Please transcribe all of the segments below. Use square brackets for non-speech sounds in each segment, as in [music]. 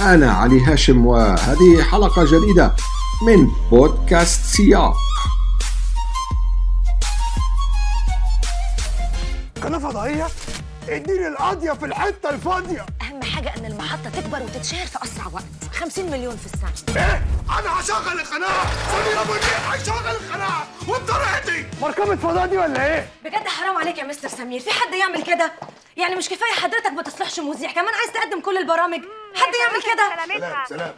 أنا علي هاشم وهذه حلقة جديدة من بودكاست سياق. قناة فضائية إديني القاضية في الحتة الفاضية. أهم حاجة إن المحطة تكبر وتتشهر في أسرع وقت 50 مليون في السنة إيه؟ أنا هشغل القناة. سمير أبو النيل هيشغل القناة. وبطريقتي. مركبة فضاء دي ولا إيه؟ بجد حرام عليك يا مستر سمير في حد يعمل كده؟ يعني مش كفاية حضرتك ما تصلحش مذيع كمان عايز تقدم كل البرامج. حد يعمل كده؟ سلام سلام.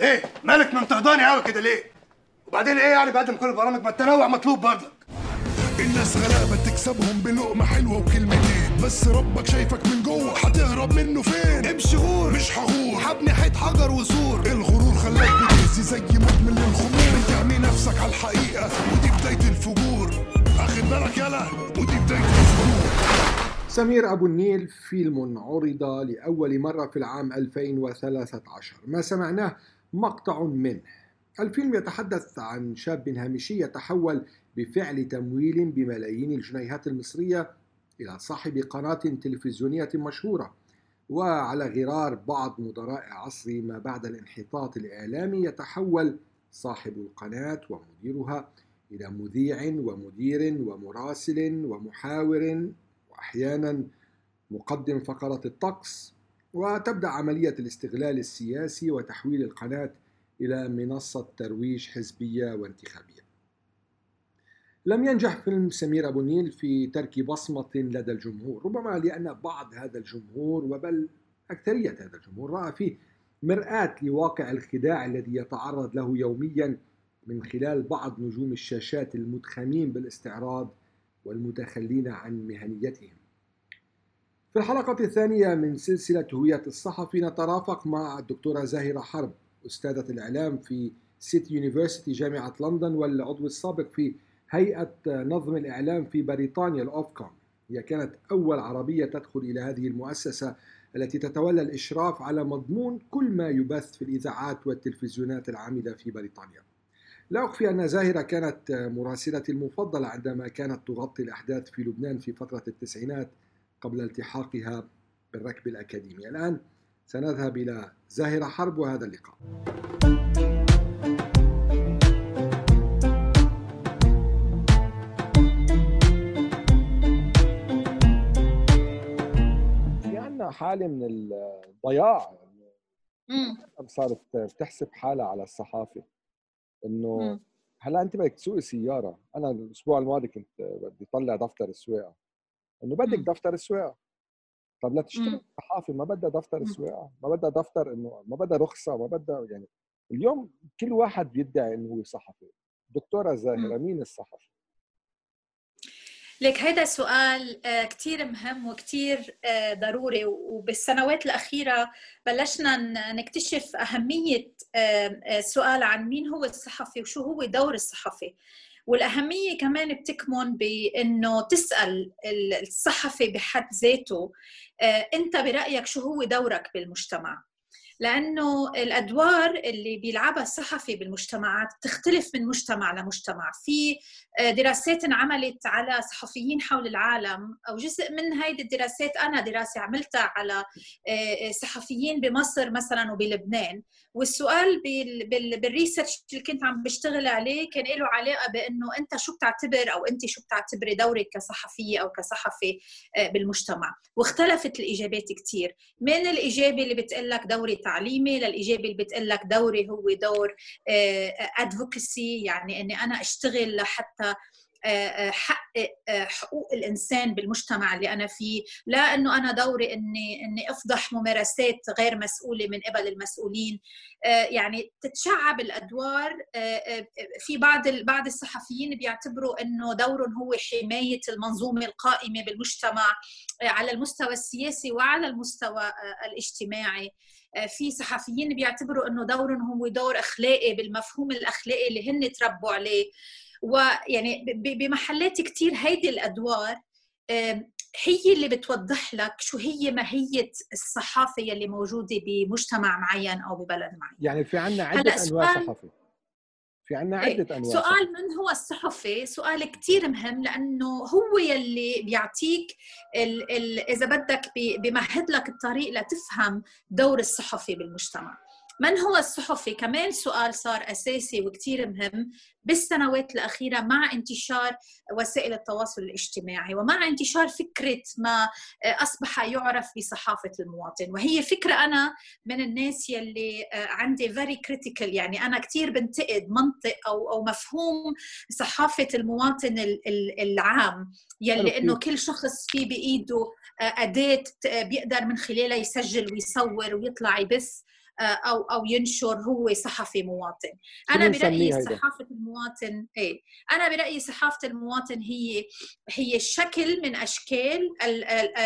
إيه مالك منتهضاني قوي كده ليه؟ وبعدين إيه يعني بقدم كل البرامج؟ ما التنوع مطلوب برضك الناس غلابة تكسبهم بلقمة حلوة وكلمتين بس ربك شايفك من جوه هتهرب منه فين؟ امشي غور. مش هغور هبني حيط حجر وسور. الغرور خلاك بتهزي زي مدمن للخمور. بتعمي نفسك على الحقيقة ودي بداية الفجور. اخد بالك يلا؟ ودي بداية الفجور. سمير أبو النيل فيلم عرض لأول مرة في العام 2013 ما سمعناه؟ مقطع منه. الفيلم يتحدث عن شاب هامشي يتحول بفعل تمويل بملايين الجنيهات المصرية إلى صاحب قناة تلفزيونية مشهورة وعلى غرار بعض مدراء عصر ما بعد الانحطاط الإعلامي يتحول صاحب القناة ومديرها إلى مذيع ومدير ومراسل ومحاور وأحيانا مقدم فقرة الطقس وتبدأ عملية الاستغلال السياسي وتحويل القناة إلى منصة ترويج حزبية وانتخابية. لم ينجح فيلم سمير أبو النيل في ترك بصمة لدى الجمهور ربما لأن بعض هذا الجمهور وبل أكثرية هذا الجمهور رأى فيه مرآة لواقع الخداع الذي يتعرض له يوميا من خلال بعض نجوم الشاشات المتخمين بالاستعراض والمتخلين عن مهنيتهم. في الحلقة الثانية من سلسلة هوية الصحفي نترافق مع الدكتورة زاهرة حرب أستاذة الإعلام في سيتي يونيفرسيتي جامعة لندن والعضو السابق في هيئة نظم الإعلام في بريطانيا الأوفكوم هي كانت أول عربية تدخل إلى هذه المؤسسة التي تتولى الإشراف على مضمون كل ما يبث في الإذاعات والتلفزيونات العاملة في بريطانيا. لا أخفي أن زاهرة كانت مراسلتي المفضلة عندما كانت تغطي الأحداث في لبنان في فترة التسعينات قبل التحاقها بالركب الأكاديمي. الآن سنذهب إلى زاهرة حرب وهذا اللقاء. في عندنا حالة من الضياع. صارت بتحسب حالها على الصحافة. إنه. هلا أنت بدك تسوقي سيارة أنا الأسبوع الماضي كنت بدي اطلع دفتر السواقة إنه بدك. دفتر السواقة طب لا تشتغل. صحافي ما بدها دفتر مم. السواقة ما بدها دفتر إنه ما بدها رخصة ما بدها يعني اليوم كل واحد بيدعي إنه هو صحفي دكتورة زاهرة مين الصحفي؟ لك هيدا سؤال آه، كتير مهم وكتير آه، ضروري وبالسنوات الأخيرة بلشنا نكتشف أهمية آه، آه، السؤال عن مين هو الصحفي وشو هو دور الصحفي. والأهمية كمان بتكمن بأنه تسأل ال- الصحفي بحد ذاته أنت برأيك شو هو دورك بالمجتمع؟ لأنه الأدوار اللي بيلعبها الصحفي بالمجتمعات بتختلف من مجتمع لمجتمع. في آه، دراسات انعملت على صحفيين حول العالم أو جزء من هيدي الدراسات أنا دراسة عملتها على آه، آه، صحفيين بمصر مثلا وبلبنان. والسؤال بال- بال- بالريسيرش اللي كنت عم بشتغل عليه كان له علاقة بإنه أنت شو بتعتبر أو أنت شو بتعتبري دورك كصحفية أو كصحفي بالمجتمع. واختلفت الإجابات كثير من الإجابة اللي بتقول لك دوري تعليمي للاجابه اللي بتقول لك دوري هو دور ادفوكسي يعني إني أنا أشتغل لحتى حقق حقوق الإنسان بالمجتمع اللي أنا فيه. لا إنه أنا دوري إني إني أفضح ممارسات غير مسؤولة من قبل المسؤولين. يعني تتشعب الأدوار في بعض بعض الصحفيين بيعتبروا إنه دورهم هو حماية المنظومة القائمة بالمجتمع على المستوى السياسي وعلى المستوى الاجتماعي. في صحفيين بيعتبروا إنه دورهم هو دور أخلاقي بالمفهوم الأخلاقي اللي هن تربوا عليه. ويعني بمحلات كثير هيدي الأدوار هي اللي بتوضح لك شو هي ماهية الصحافة يلي موجودة بمجتمع معين أو ببلد معين. يعني في عندنا أنواع سؤال- صحفي. في عنا إيه، عدة أنواع سؤال من هو الصحفي؟ سؤال كتير مهم لأنه هو يلي بيعطيك ال ال إذا بدك بيمهد لك الطريق لتفهم دور الصحفي بالمجتمع. من هو الصحفي كمان سؤال صار أساسي وكتير مهم بالسنوات الأخيرة مع انتشار وسائل التواصل الاجتماعي ومع انتشار فكرة ما أصبح يعرف بصحافة المواطن وهي فكرة أنا من الناس يلي عندي very critical يعني أنا كثير بنتقد منطق أو أو مفهوم صحافة المواطن ال- ال- العام يلي. إنه كل شخص في بإيده أداة آه، بيقدر من خلالها يسجل ويصور ويطلع يبث أو أو ينشر هو صحفي مواطن أنا برأيي؟ صحافة المواطن إيه أنا برأيي صحافة المواطن هي هي شكل من أشكال ال- ال-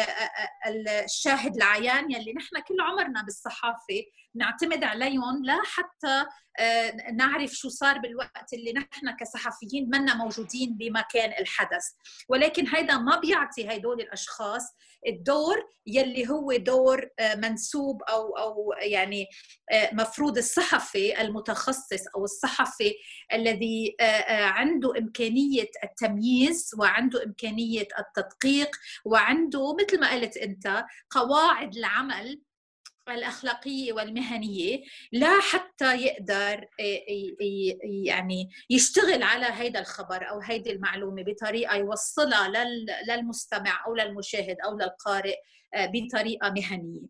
ال- الشاهد العيان يلي نحن كل عمرنا بالصحافة نعتمد عليهم لا حتى آه، نعرف شو صار بالوقت اللي نحن كصحفيين منا موجودين بمكان الحدث. ولكن هيدا ما بيعطي هدول الأشخاص الدور يلي هو دور آه، منسوب أو أو يعني آه، مفروض الصحفي المتخصص أو الصحفي الذي عنده إمكانية التمييز وعنده إمكانية التدقيق وعنده مثل ما قلت أنت قواعد العمل الأخلاقية والمهنية لا حتى يقدر يعني يشتغل على هيدا الخبر أو هيدي المعلومة بطريقة يوصلها لل- للمستمع أو للمشاهد أو للقارئ آه، بطريقة مهنية.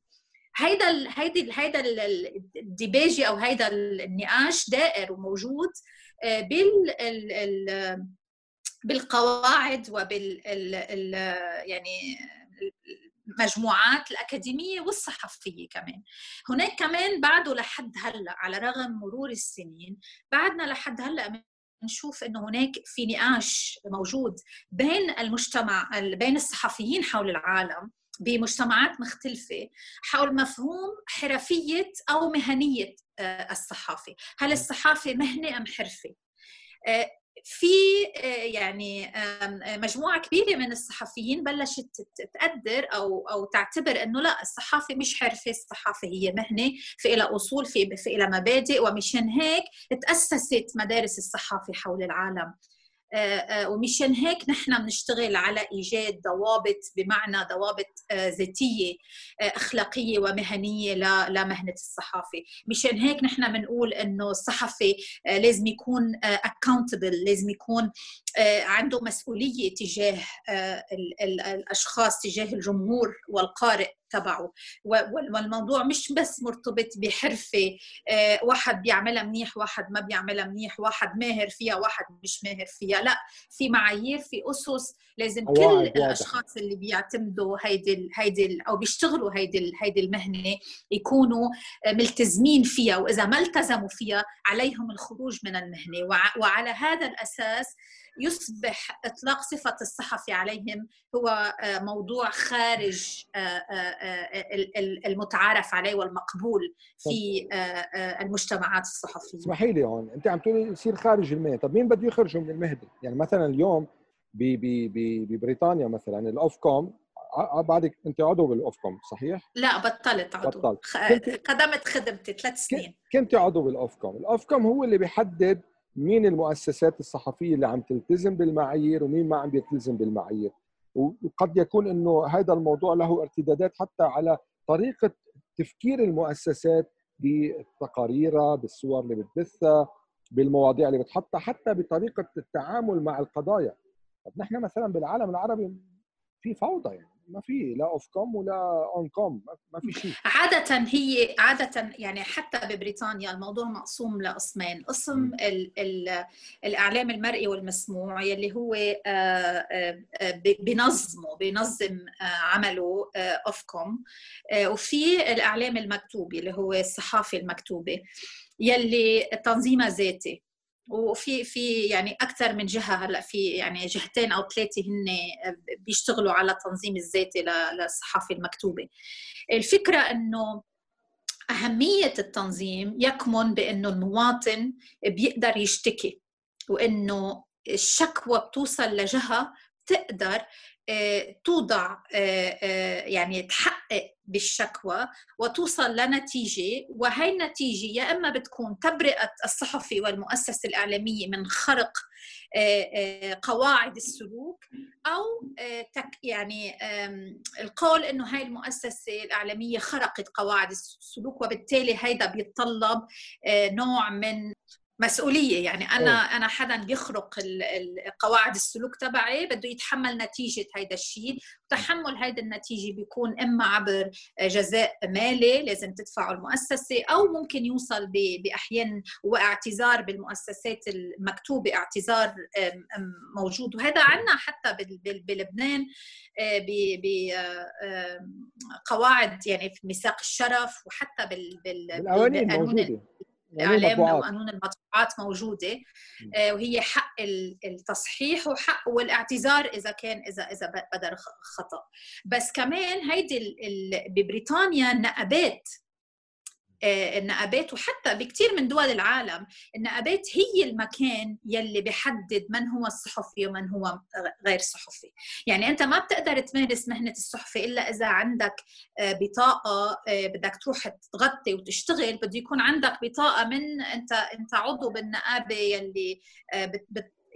هيدا هيدي هيدا ال- ال- الديباجي أو هيدا النقاش دائر وموجود آه، بال ال- ال- بالقواعد وبال ال ال يعني المجموعات الأكاديمية والصحفية كمان. هناك كمان بعده لحد هلأ على رغم مرور السنين بعدنا لحد هلأ نشوف إنه هناك في نقاش موجود بين المجتمع بين الصحفيين حول العالم بمجتمعات مختلفة حول مفهوم حرفية أو مهنية آه، الصحافة. هل الصحافة مهنة أم حرفة؟ في آه، يعني آه، مجموعة كبيرة من الصحفيين بلشت تقدر أو أو تعتبر إنه لا الصحافة مش حرفة الصحافة هي مهنة في لها أصول في في لها مبادئ ومشان هيك تأسست مدارس الصحافة حول العالم. ومشان هيك نحن بنشتغل على إيجاد ضوابط بمعنى ضوابط آه، ذاتية آه، أخلاقية ومهنية لمهنة الصحافة، مشان هيك نحن بنقول إنه الصحفي آه، لازم يكون اكاونتبل، لازم يكون آه، عنده مسؤولية تجاه آه، ال- ال- الأشخاص تجاه الجمهور والقارئ. تبعه. والموضوع مش بس مرتبط بحرفة آه، واحد بيعملها منيح واحد ما بيعملها منيح واحد ماهر فيها واحد مش ماهر فيها. لا في معايير في أسس. لازم كل. الأشخاص اللي بيعتمدوا هيدي ال- هيدي ال- أو بيشتغلوا هيدي ال- هيدي المهنة يكونوا آه، ملتزمين فيها. وإذا ما التزموا فيها عليهم الخروج من المهنة. وع- وعلى هذا الأساس يصبح إطلاق صفة الصحفي عليهم هو آه، موضوع خارج آه، آه، ال- ال- المتعارف عليه والمقبول في آه، المجتمعات الصحفية. اسمحي لي هون انت عم تقولي يصير خارج المهنة. طب مين بده يخرجه من المهنة؟ يعني مثلا اليوم ببريطانيا مثلا الأوف كوم بعدك أنت عضو بال Ofcom صحيح؟ لا بطلت عضو. بطلت. قدمت خدمتي ثلاث سنين. كنت عضو بال Ofcom. ال Ofcom هو اللي بيحدد مين المؤسسات الصحفية اللي عم تلتزم بالمعايير ومين ما عم بيلتزم بالمعايير. وقد يكون إنه هذا الموضوع له ارتدادات حتى على طريقة تفكير المؤسسات بتقاريرها بالصور اللي بتبثها بالمواضيع اللي بتحطها حتى بطريقة التعامل مع القضايا. طب نحن مثلا بالعالم العربي في فوضى يعني. ما في لا Ofcom ولا أون كوم ما في شيء. عادة هي عادة يعني حتى ببريطانيا الموضوع مقسوم لقسمين، قسم ال ال الإعلام المرئي والمسموع يلي هو آه، آه، بنظمه بنظم آه، عمله Ofcom وفي الإعلام المكتوب اللي هو الصحافة المكتوبة يلي تنظيمها ذاتي. وفي في يعني أكثر من جهة هلأ في يعني جهتين أو ثلاثة هن بيشتغلوا على التنظيم الذاتي للصحافة المكتوبة. الفكرة إنه أهمية التنظيم يكمن بإنه المواطن بيقدر يشتكي وإنه الشكوى بتوصل لجهة تقدر توضع آه، آه، يعني تحقق بالشكوى وتوصل لنتيجة وهي النتيجة يا إما بتكون تبرئة الصحفي والمؤسسة الإعلامية من خرق قواعد السلوك أو يعني القول إنه هاي المؤسسة الإعلامية خرقت قواعد السلوك وبالتالي هيدا بيتطلب نوع من مسؤولية. يعني أنا أوه. أنا حدا بيخرق قواعد السلوك تبعي بده يتحمل نتيجة هيدا الشيء. وتحمل هيدا النتيجة بيكون إما عبر جزاء مالي لازم تدفعه المؤسسة أو ممكن يوصل بأحيان واعتذار بالمؤسسات المكتوبة اعتذار موجود. وهذا عندنا حتى بلبنان بقواعد يعني في ميثاق الشرف وحتى بال بالقوانين موجودة. الاعلام أو قانون المطبوعات موجودة آه، وهي حق التصحيح وحق والاعتذار إذا كان اذا إذا بدر خطأ. بس كمان هيدي ببريطانيا النقابات النقابات وحتى بكثير من دول العالم النقابات هي المكان يلي بحدد من هو الصحفي ومن هو غير صحفي. يعني أنت ما بتقدر تمارس مهنة الصحفي إلا إذا عندك آه، بطاقة آه، بدك تروح تغطي وتشتغل بده يكون عندك بطاقة من أنت أنت عضو بالنقابة يلي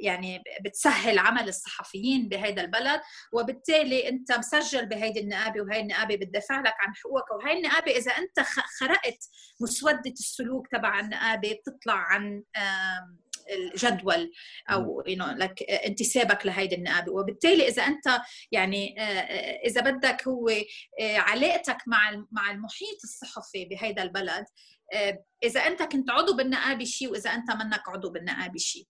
يعني بتسهل عمل الصحفيين بهذا البلد وبالتالي انت مسجل بهيدي النقابة وهي النقابة بتدافع لك عن حقوقك وهي النقابة إذا انت خرقت مسودة السلوك تبع النقابة بتطلع عن الجدول أو يو لك انتسابك لهيدي النقابة. وبالتالي إذا انت يعني إذا بدك هو علاقتك مع مع المحيط الصحفي بهيدا البلد إذا انت كنت عضو بالنقابة شيء وإذا انت منك عضو بالنقابة شيء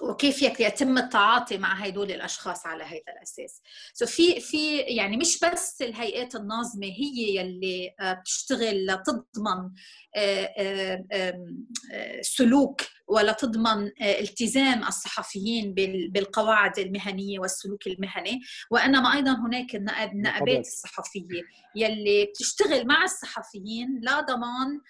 وكيف يتم التعاطي مع هدول الأشخاص على هذا الأساس. سو so في في يعني مش بس الهيئات الناظمة هي يلي آه، بتشتغل لتضمن آه، آه، سلوك ولا تضمن التزام الصحفيين بالقواعد المهنية والسلوك المهني. وأنما أيضا هناك النقابات الصحفية يلي بتشتغل مع الصحفيين لضمان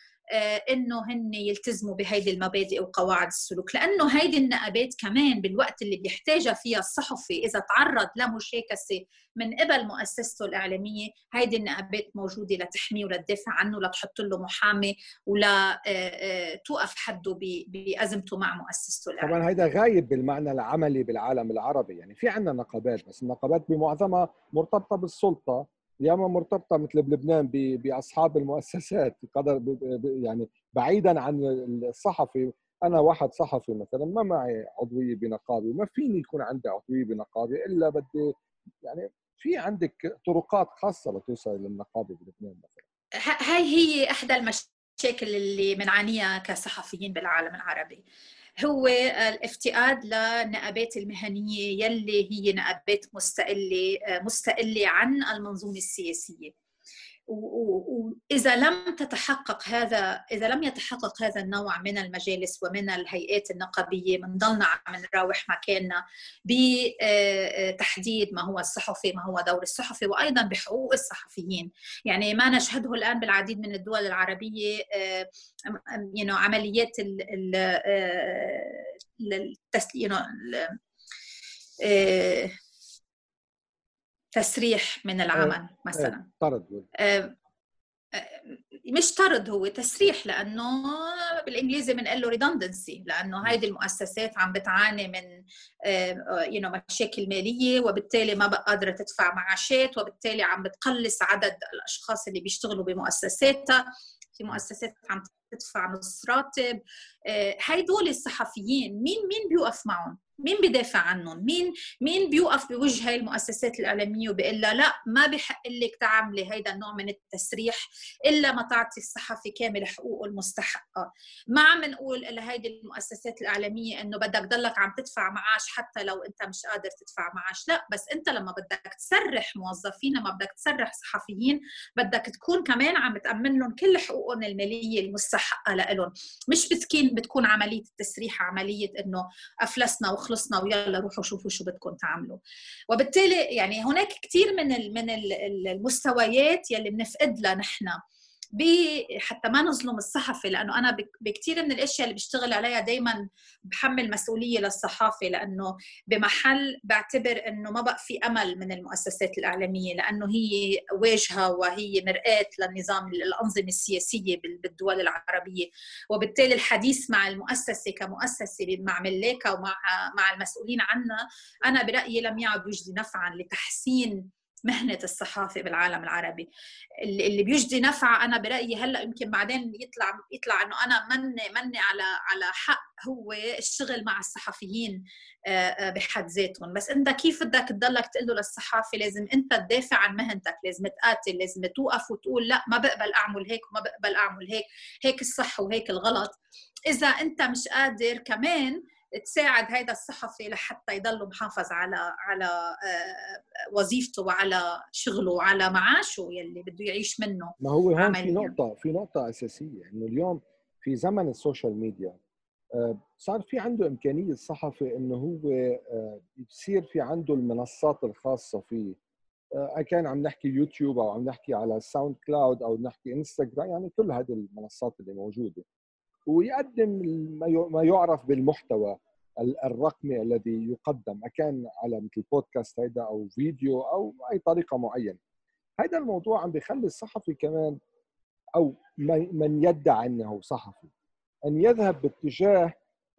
إنه هن يلتزموا بهيدي المبادئ وقواعد السلوك. لأنه هيدي النقابات كمان بالوقت اللي بيحتاجها فيها الصحفي إذا تعرض لمشاكسة من قبل مؤسسته الإعلامية هيدي النقابات موجودة لتحميه ولتدافع عنه لتحط له محامي ولا آه، آه، توقف حده بأزمته مع مؤسسته الإعلامية. طبعا هيدا غايب بالمعنى العملي بالعالم العربي. يعني في عندنا نقابات بس النقابات بمعظمها مرتبطة بالسلطة يا اما مرتبطة مثل بلبنان بأصحاب المؤسسات قدر يعني بعيدا عن الصحفي. أنا واحد صحفي مثلا ما معي عضوية بنقابه ما فيني يكون عندي عضوية بنقابه إلا بدي يعني في عندك طرقات خاصة لتوصل للنقابة بلبنان مثلا. هاي هي إحدى المشاكل اللي بنعانيها كصحفيين بالعالم العربي. هو الافتقاد للنقابات المهنية يلي هي نقابات مستقلة مستقلة عن المنظومة السياسية. واذا لم تتحقق هذا إذا لم يتحقق هذا النوع من المجالس ومن الهيئات النقابية بنضلنا عم نراوح مكاننا بتحديد ما هو الصحفي ما هو دور الصحفي وأيضا بحقوق الصحفيين. يعني ما نشهده الآن بالعديد من الدول العربية you عمليات تسريح من العمل إيه، مثلا. طرد آه، آه، مش طرد هو تسريح لأنه بالإنجليزي بنقول له redundancy لأنه هيدي المؤسسات عم بتعاني من يو آه، مشاكل مالية وبالتالي ما بقى قادرة تدفع معاشات وبالتالي عم بتقلص عدد الأشخاص اللي بيشتغلوا بمؤسساتها. في مؤسسات عم تدفع نص راتب. هيدول الصحفيين مين مين بيوقف معهم؟ مين بيدافع عنهم؟ مين مين بيوقف بوجه هاي المؤسسات الإعلامية وبيقول لها لا ما بحق لك تعملي هيدا النوع من التسريح إلا ما تعطي الصحفي كامل حقوقه المستحقة. ما عم نقول لهيدي المؤسسات الإعلامية إنه بدك ضلك عم تدفع معاش حتى لو أنت مش قادر تدفع معاش. لا بس أنت لما بدك تسرح موظفين لما بدك تسرح صحفيين بدك تكون كمان عم تأمن لهم كل حقوقهم المالية المستحقة لهم مش بتكون بتكون عملية التسريح عملية إنه أفلسنا خلصنا ويلا روحوا شوفوا شو بدكم تعملوا. وبالتالي يعني هناك كثير من من المستويات يلي بنفقد لها نحن. حتى ما نظلم الصحفي لأنه أنا بكثير من الأشياء اللي بشتغل عليها دائما بحمل مسؤولية للصحافة لأنه بمحل بعتبر إنه ما بقى في أمل من المؤسسات الإعلامية لأنه هي واجهة وهي مرآة للنظام الأنظمة السياسية بالدول العربية. وبالتالي الحديث مع المؤسسة كمؤسسة مع ملاكها ومع مع المسؤولين عنها أنا برأيي لم يعد يجدي نفعا لتحسين مهنة الصحافة بالعالم العربي. اللي بيجدي نفع أنا برأيي هلأ يمكن بعدين يطلع يطلع إنه أنا مني مني على على حق هو الشغل مع الصحفيين آه، آه، بحد ذاتهم. بس أنت كيف بدك تضلك تقول له للصحافي لازم أنت تدافع عن مهنتك لازم تقاتل لازم توقف وتقول لأ ما بقبل أعمل هيك وما بقبل أعمل هيك هيك الصح وهيك الغلط. إذا أنت مش قادر كمان تساعد هذا الصحفي لحتى يضل محافظ على على آه، وظيفته وعلى شغله وعلى معاشه يلي بده يعيش منه ما هو هون في نقطة في نقطة أساسية إنه اليوم في زمن ال social media آه، صار في عنده إمكانية الصحفي إنه هو آه، يصير في عنده المنصات الخاصة فيه. كان عم نحكي يوتيوب أو عم نحكي على ساوند كلاود أو نحكي إنستغرام يعني كل هذه المنصات اللي موجودة. ويقدم ما يعرف بالمحتوى. الرقمي الذي يقدم كان على مثل بودكاست هيدا أو فيديو أو أي طريقة معينة. هذا الموضوع عم بيخلي الصحفي كمان أو من يدعي إنه صحفي أن يذهب باتجاه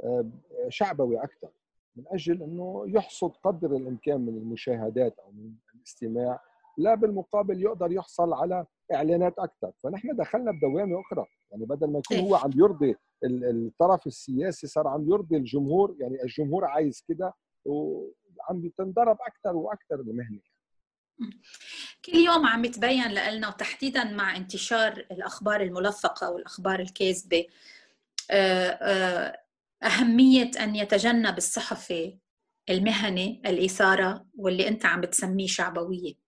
آه، شعبوي أكثر من أجل إنه يحصد قدر الإمكان من المشاهدات أو من الاستماع لا بالمقابل يقدر يحصل على إعلانات أكثر فنحن دخلنا بدوامة أخرى. يعني بدل ما يكون هو عم يرضي الطرف السياسي صار عم يرضي الجمهور. يعني الجمهور عايز كده وعم تنضرب أكثر وأكثر المهنه كل يوم عم يتبين لنا وتحديدا مع انتشار الأخبار الملفقه والأخبار الكاذبة آه، آه، أهمية أن يتجنب الصحفي المهني الإثارة واللي أنت عم بتسميه شعبوية.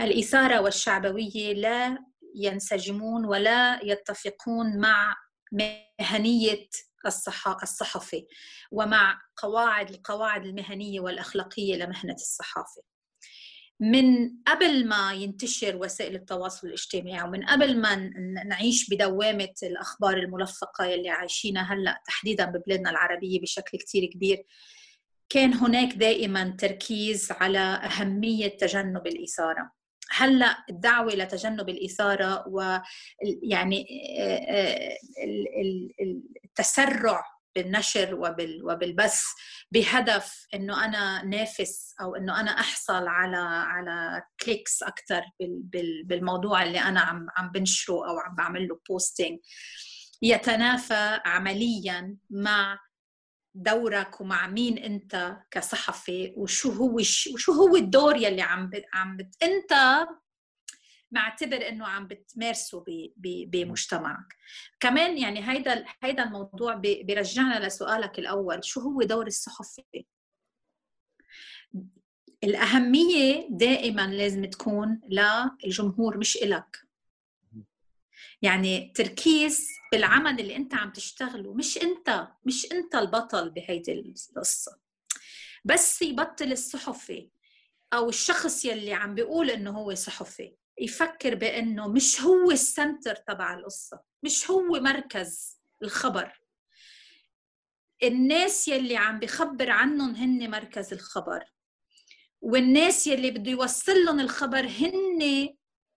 الإثارة والشعبوية لا ينسجمون ولا يتفقون مع مهنية الصحفي ومع قواعد القواعد المهنية والأخلاقية لمهنة الصحافة. من قبل ما ينتشر وسائل التواصل الاجتماعي ومن قبل ما نعيش بدوامة الأخبار الملفقة يلي عايشينها هلأ تحديدا ببلادنا العربية بشكل كتير كبير كان هناك دائما تركيز على أهمية تجنب الإثارة. هلأ الدعوة لتجنب الإثارة ويعني التسرع بالنشر وبالبث بهدف إنه أنا نافس أو إنه أنا أحصل على على clicks أكثر بالموضوع اللي أنا عم عم بنشره أو عم بعمل له posting يتنافى عمليا مع دورك ومع مين أنت كصحفي وشو هو وشو هو الدور يلي عم بت عم بت أنت معتبر إنه عم بتمارسه بمجتمعك. كمان يعني هيدا هيدا الموضوع بيرجعنا لسؤالك الأول شو هو دور الصحفي؟ الأهمية دائما لازم تكون للجمهور مش إلك. يعني تركيز بالعمل اللي أنت عم تشتغله مش أنت مش أنت البطل بهيدي القصة. بس يبطل الصحفي أو الشخص يلي عم بيقول إنه هو صحفي يفكر بإنه مش هو ال center تبع القصة مش هو مركز الخبر. الناس يلي عم بخبر عنهم هن مركز الخبر والناس يلي بده يوصل لهم الخبر هن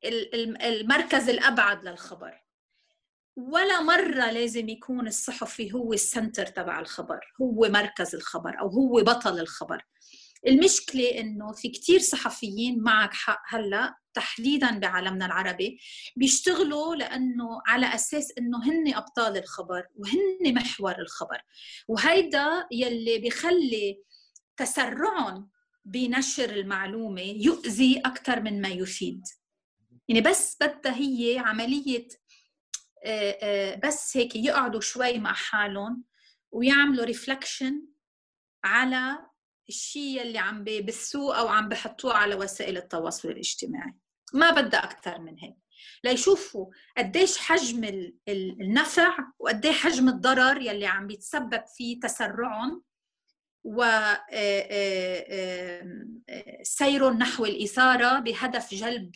المركز الأبعد للخبر. ولا مرة لازم يكون الصحفي هو ال center تبع الخبر هو مركز الخبر أو هو بطل الخبر. المشكلة إنه في كتير صحفيين معك حق هلأ تحديدا بعالمنا العربي بيشتغلوا لأنه على أساس إنه هن أبطال الخبر وهن محور الخبر. وهيدا يلي بيخلي تسرعهم بنشر المعلومة يؤذي أكثر من ما يفيد. يعني بس بدها هي عملية آه، آه، بس هيك يقعدوا شوي مع حالهم ويعملوا reflection على الشيء اللي عم ببثوه أو عم بحطوه على وسائل التواصل الاجتماعي. ما بدها أكثر من هيك. ليشوفوا قديش حجم النفع وقديش حجم الضرر يلي عم بيتسبب في تسرعهم و آه، سير نحو الإثارة بهدف جلب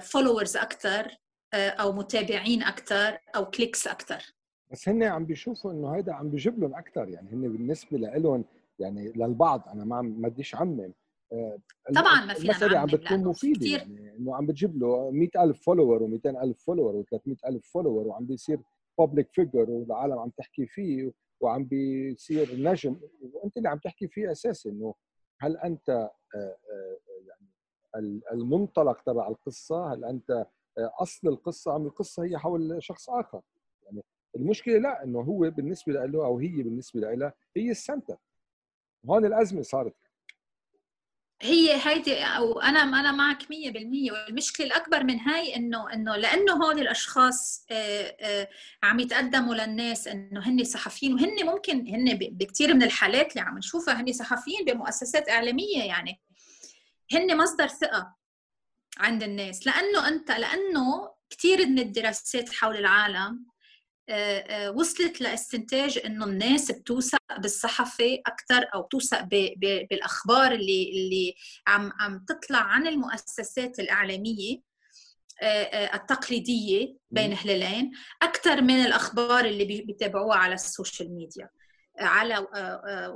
followers أكثر أو متابعين أكثر أو clicks أكثر بس هن عم بيشوفوا إنه هيدا عم بيجيب لهم أكثر يعني هن بالنسبة لهم يعني للبعض أنا ما ما بديش عمم آه، طبعا ما فينا المسألة عم بتكون مفيدة كتير- يعني إنه عم بتجيب له 100000 follower و200000 follower و300000 follower وعم بيصير public figure والعالم عم تحكي فيه وعم بيصير نجم. وأنت اللي عم تحكي فيه أساسي إنه هل أنت آه، آه، يعني ال- المنطلق تبع القصة هل أنت آه، أصل القصة أم القصة هي حول شخص آخر؟ يعني المشكلة لا إنه هو بالنسبة له أو هي بالنسبة لها هي السنتر. هون الأزمة صارت. هي هيدي أو أنا أنا معك 100% والمشكلة الأكبر من هاي إنه إنه لأنه هول الأشخاص آه، آه، عم يتقدموا للناس إنه هن صحفيين وهن ممكن هن بكثير من الحالات اللي عم نشوفها هن صحفيين بمؤسسات إعلامية يعني. هن مصدر ثقة عند الناس. لأنه أنت لأنه كثير من الدراسات حول العالم آه، آه، وصلت لاستنتاج إنه الناس بتوثق بالصحفي أكثر أو بتوثق بالأخبار اللي اللي عم عم تطلع عن المؤسسات الإعلامية آه، التقليدية بين هلالين أكثر من الأخبار اللي بي- بيتابعوها على ال social media على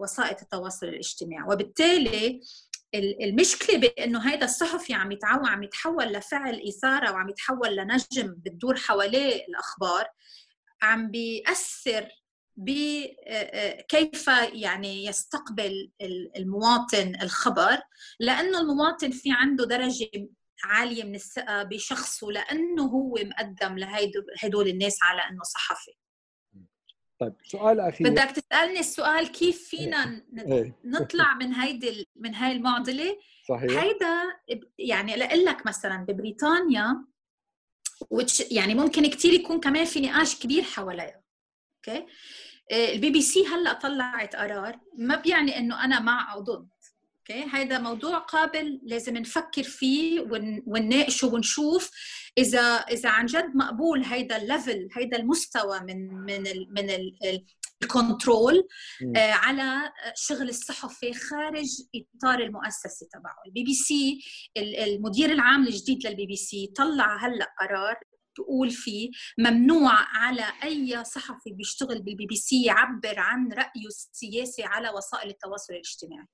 وسائل التواصل الاجتماعي. وبالتالي ال- المشكلة بأنه هذا الصحفي عم يتعو عم يتحول لفعل إثارة وعم يتحول لنجم بتدور حواليه الأخبار عم بيأثر بكيف يعني يستقبل ال- المواطن الخبر لأنه المواطن في عنده درجة عالية من الثقة بشخصه لأنه هو مقدم لهدول الناس على أنه صحفي. طيب سؤال أخير. بدك تسألني السؤال كيف فينا ن- إيه. نطلع من هيدي من هاي المعضلة؟ صحيح. هيدا يعني لأقول لك مثلا ببريطانيا يعني ممكن كتير يكون كمان في نقاش كبير حواليها okay آه، البي بي سي هلأ طلعت قرار ما بيعني إنه أنا مع أو ضد okay؟ هذا موضوع قابل لازم نفكر فيه ون- ونناقشه ونشوف اذا إذا عن جد مقبول هيدا ال level هيدا المستوى من من ال من ال ال control. آه، على شغل الصحفي خارج إطار المؤسسة تبعه. البي بي سي ال- المدير العام الجديد للبي بي سي طلع هلأ قرار بقول فيه ممنوع على أي صحفي بيشتغل بالبي بي سي يعبر عن رأيه السياسي على وسائل التواصل الاجتماعي.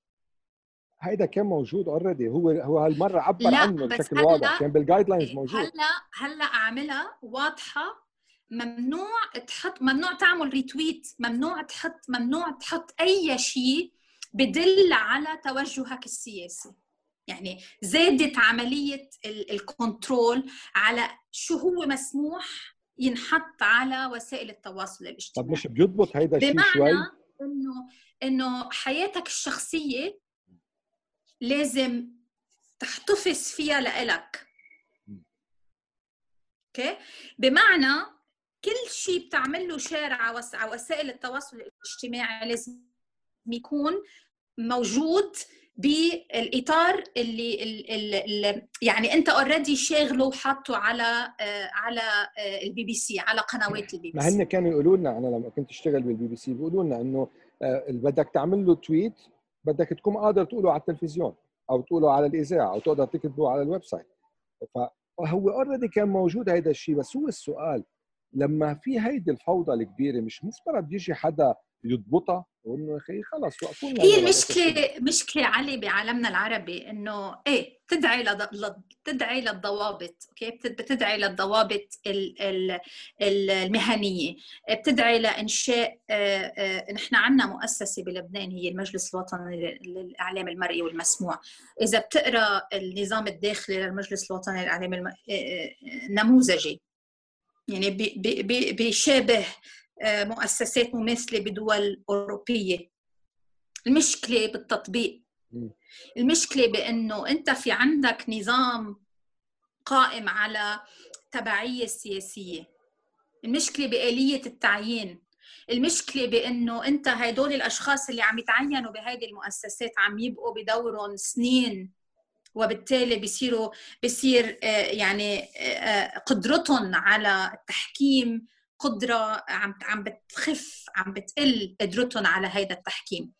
هيدا كان موجود already هو هو هالمرة عبر لا، عنه بشكل واضح. كان بال guidelines موجود. هلا هلا أعملها واضحة. ممنوع تحط ممنوع تعمل retweet ممنوع تحط ممنوع تحط أي شيء بدل على توجهك السياسي. يعني زادت عملية ال- ال control على شو هو مسموح ينحط على وسائل التواصل طب الاجتماعي مش بيضبط هيدا الشيء بمعنى شوي؟ انه إنه حياتك الشخصية لازم تحتفظ فيها لإلك. okay؟ بمعنى كل شيء بتعمل له share على وس- على وسائل التواصل الاجتماعي لازم يكون موجود بالإطار اللي ال ال ال يعني أنت already شاغله وحاطه على آه، على البي بي سي على قنوات ال BB ما هن C كانوا يقولوا لنا أنا لما كنت أشتغل بالبي بي سي بيقولوا لنا إنه آه، بدك تعمل له tweet بدك تكون قادر تقوله على التلفزيون أو تقوله على الإذاعة أو تقدر تكتبه على ال website فهو already كان موجود هيدا الشيء بس هو السؤال لما في هيدي الفوضى الكبيرة مش مفترض يجي حدا يضبطها وإنه يا أخي خلص وقفوا لنا هي هذا المشكلة مشكلة علي بعالمنا العربي إنه إيه بتدعي. لض... بتدعي للضوابط okay بت- بتدعي للضوابط ال... ال... ال- المهنية بتدعي لإنشاء آه، آه، نحن عندنا مؤسسة بلبنان هي المجلس الوطني لل- للإعلام المرئي والمسموع إذا بتقرأ النظام الداخلي للمجلس الوطني للإعلام الم... آه، نموذجي يعني بي- بي- بي- بيشابه مؤسسات مماثلة بدول أوروبية. المشكلة بالتطبيق. مم. المشكلة بأنه أنت في عندك نظام قائم على تبعية سياسية. المشكلة بآلية التعيين. المشكلة بأنه أنت هدول الأشخاص اللي عم يتعينوا بهذه المؤسسات عم يبقوا بدورهم سنين وبالتالي بيصيروا بيصير آه، يعني آه، آه، قدرتهم على التحكيم قدرة عم عم بتخف عم بتقل قدرتهم على هذا التحكيم.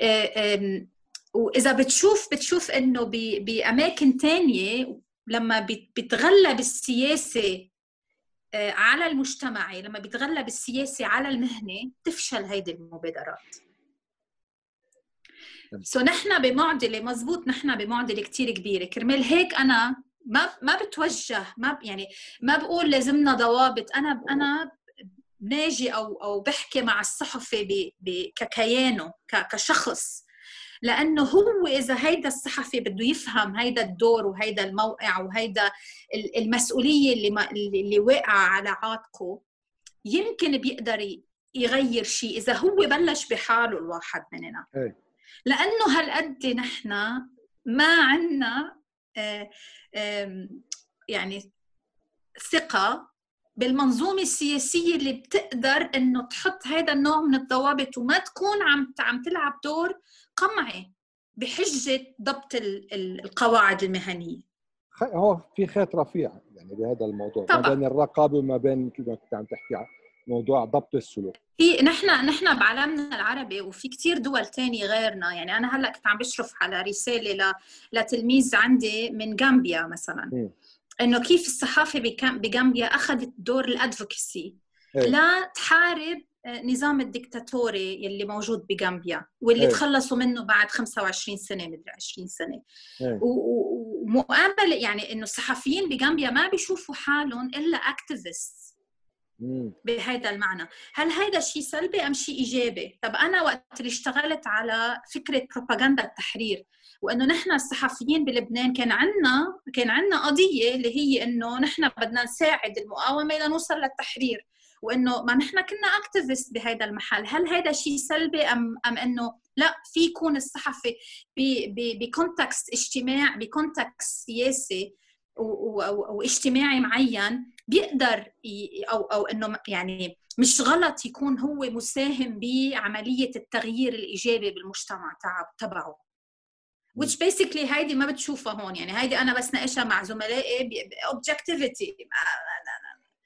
آه، آم، وإذا بتشوف بتشوف إنه ب- بأماكن تانية لما بت- بتغلب السياسة آه، على المجتمعي لما بيتغلب السياسي على المهنة تفشل هيدي المبادرات. سو نحن بمعضله مزبوط نحن بمعضله كتير كبيرة. كرمال هيك أنا ما ما بتوجه ما يعني ما بقول لازمنا ضوابط. أنا أنا ناجي أو أو بحكي مع الصحفي ككيانه كشخص. لأنه هو إذا هيدا الصحفي بده يفهم هيدا الدور وهيدا الموقع وهيدا المسؤولية اللي ما اللي واقعة على عاتقه يمكن بيقدر يغير شيء إذا هو بلش بحاله الواحد مننا. إيه. لأنه هالقد نحن ما عندنا يعني ثقة بالمنظومة السياسية اللي بتقدر إنه تحط هذا النوع من الضوابط وما تكون عم عم تلعب دور قمعي بحجة ضبط القواعد المهنية هو في خيط رفيع يعني بهذا الموضوع طبعا. ما بين الرقابة وما بين كيف كنت عم تحكي موضوع ضبط السلوك في نحن نحن بعالمنا العربي وفي كتير دول تانية غيرنا يعني أنا هلأ كنت عم بشرف على رسالة ل... لتلميذ عندي من غامبيا مثلا م. إنه كيف الصحافة بغامبيا أخذت دور ال advocacy. لا تحارب آه، نظام الدكتاتوري يلي موجود بغامبيا واللي إيه. تخلصوا منه بعد 25 سنة مدري 20 سنة إيه. ومقابله يعني إنه الصحفيين بغامبيا ما بيشوفوا حالهم إلا activist بهذا المعنى. هل هذا شيء سلبي أم شيء إيجابي؟ طب أنا وقت اللي اشتغلت على فكرة بروباغندا التحرير وإنه نحن الصحفيين بلبنان كان عندنا كان عندنا قضية اللي هي إنه نحن بدنا نساعد المقاومة لنوصل للتحرير وإنه ما نحن كنا activist بهذا المحل. هل هذا شيء سلبي أم أم إنه لا في يكون الصحفي ب context اجتماع ب context سياسي واجتماعي معين بيقدر أو أو إنه يعني مش غلط يكون هو مساهم بعملية التغيير الإيجابي بالمجتمع تبعه. which basically هيدي ما بتشوفها هون. يعني هيدي أنا بس ناقشها مع زملائي اوبجكتيفيتي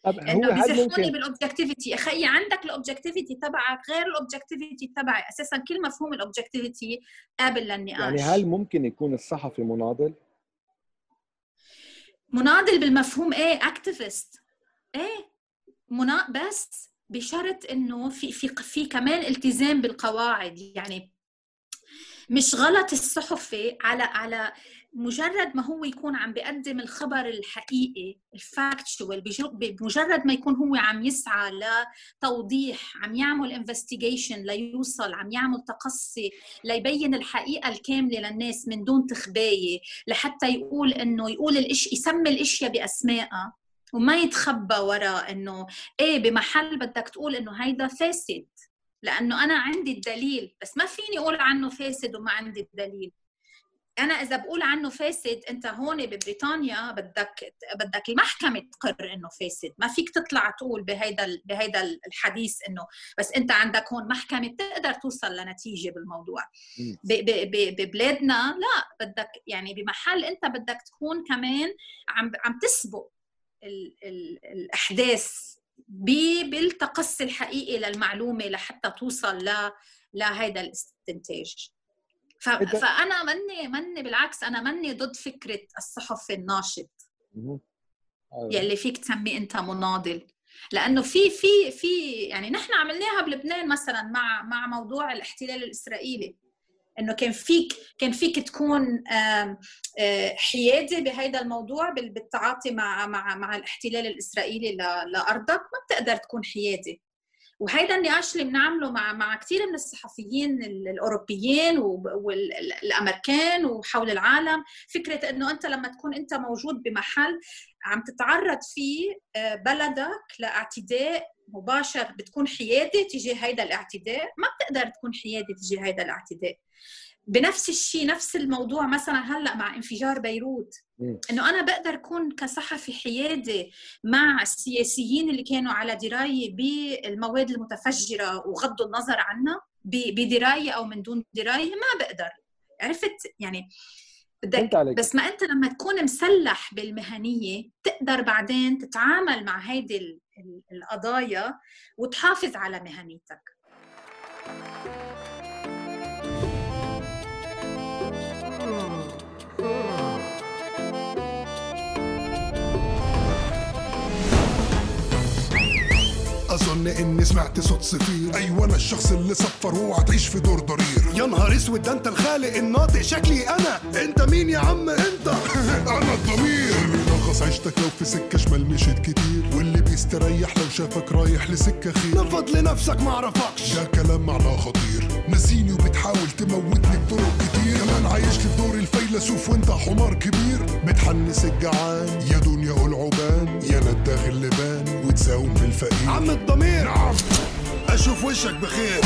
إنه بيزحوني بال objectivity أخي عندك ال objectivity تبعك غير ال objectivity تبعي. أساسا كل مفهوم ال objectivity قابل للنقاش. يعني هل ممكن يكون الصحفي مناضل؟ مناضل بالمفهوم إيه activist إيه منا بس بشرط إنه في في في كمان التزام بالقواعد. يعني مش غلط الصحفي على على مجرد ما هو يكون عم بيقدم الخبر الحقيقي ال factual بمجرد ما يكون هو عم يسعى لتوضيح عم يعمل investigation ليوصل عم يعمل تقصي ليبين الحقيقة الكاملة للناس من دون تخباية لحتى يقول إنه يقول الاشي يسمي الإشياء بأسمائها وما يتخبى وراء إنه إيه بمحل بدك تقول إنه هيدا فاسد لأنه أنا عندي الدليل بس ما فيني أقول عنه فاسد وما عندي الدليل. أنا إذا بقول عنه فاسد أنت هون ببريطانيا بدك بدك المحكمه تقر إنه فاسد. ما فيك تطلع تقول بهيدا بهيدا الحديث إنه بس أنت عندك هون محكمة بتقدر توصل لنتيجة بالموضوع. ببلادنا لا بدك يعني بمحل أنت بدك تكون كمان عم عم تسبق ال ال الأحداث بالتقصي الحقيقي للمعلومة لحتى توصل ل لهيدا الاستنتاج. فانا مني مني بالعكس أنا مني ضد فكرة الصحفي الناشط. يلي فيك تسميه أنت مناضل. لأنه في في في يعني نحن عملناها بلبنان مثلا مع مع موضوع الاحتلال الإسرائيلي. إنه كان فيك كان فيك تكون حيادي بهذا الموضوع بالتعاطي مع مع مع الاحتلال الإسرائيلي لأرضك ما بتقدر تكون حيادي وهيدا النقاش اللي بنعمله مع مع كثير من الصحفيين الأوروبيين والامريكان وحول العالم. فكرة إنه أنت لما تكون أنت موجود بمحل عم تتعرض فيه بلدك لاعتداء مباشر بتكون حيادي تجاه هيدا الاعتداء. ما بتقدر تكون حيادي تجاه هيدا الاعتداء. بنفس الشيء نفس الموضوع مثلا هلأ مع انفجار بيروت. إنه أنا بقدر أكون كصحفي حيادي مع السياسيين اللي كانوا على درايه بالمواد المتفجرة وغضوا النظر عنها بدرايه أو من دون درايه ما بقدر. عرفت؟ يعني بدك بس ما أنت لما تكون مسلح بالمهنية تقدر بعدين تتعامل مع هيدي القضايا وتحافظ على مهنيتك. أظن إني سمعت صوت صفير أيوه أنا الشخص اللي صفر واوعى تعيش في دور ضرير. يا نهار أسود ده أنت الخالق الناطق شكلي أنا. أنت مين يا عم أنت؟ [laughs] أنا الضمير. بيلخص عيشتك لو في سكة شمال مشيت كتير. واللي بيستريح لو شافك رايح لسكة خير. نفض لنفسك معرفكش ده كلام معناه خطير. نسيني وبتحاول تموتني بطرق كتير. كمان عايش لي في دور الفيلسوف وانت حمار كبير. بتحنس الجعان يا دنيا قول عبان يا نداغ اللبان وتساوم في الفقير. عم الضمير. نعم. أشوف وشك بخير.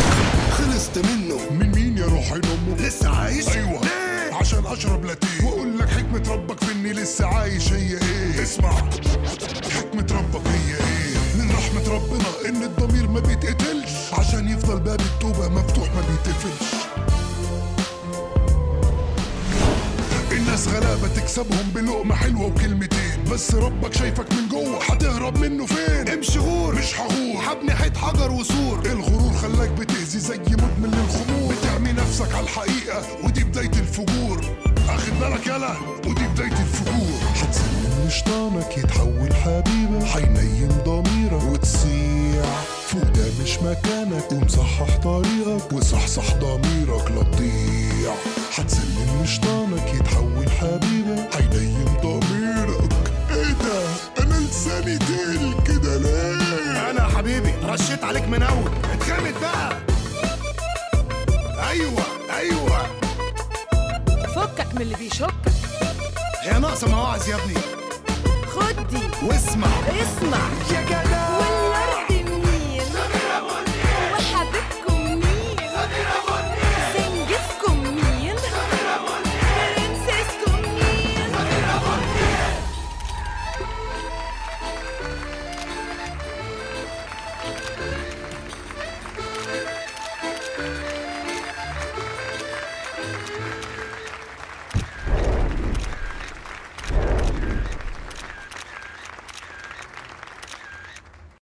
خلصت منه. من مين يا روحي امه لسه عايش. أيوه. ليه؟ عشان أشرب لاتيه. وأقول لك حكمة ربك في إني لسه عايش هي إيه؟ اسمع. حكمة ربك هي إيه ربنا إن الضمير ما بيتقتلش. عشان يفضل باب التوبة مفتوح ما بيتقفلش. الناس غلابة تكسبهم بلقمة حلوة وكلمتين. بس ربك شايفك من جوه هتهرب منه فين؟ امشي غور. مش هغور. حبني حيط حجر وسور. الغرور خلاك بتأذي زي مدمن للخمور. بتعمي نفسك على الحقيقة ودي بداية الفجور. اخد بالك يلا؟ ودي بداية الفجور. هتسلم لشيطانك يتحول حبيبك هينيم ضميرك وتصيع فوق ده مش مكانك ومصحح طريقك وصحصح ضميرك لا تضيع. هتسلم لشيطانك يتحول حبيبك هينيم ضميرك. إيه ده؟ أنا لساني تقل كده ليه؟ أنا يا حبيبي رشيت عليك من أول. اتخمد بقى. أيوه أيوه. فكك من اللي بيشكك. هي ناقصة مواعظ يا ابني. خد دي واسمع. اسمع. يا جدع.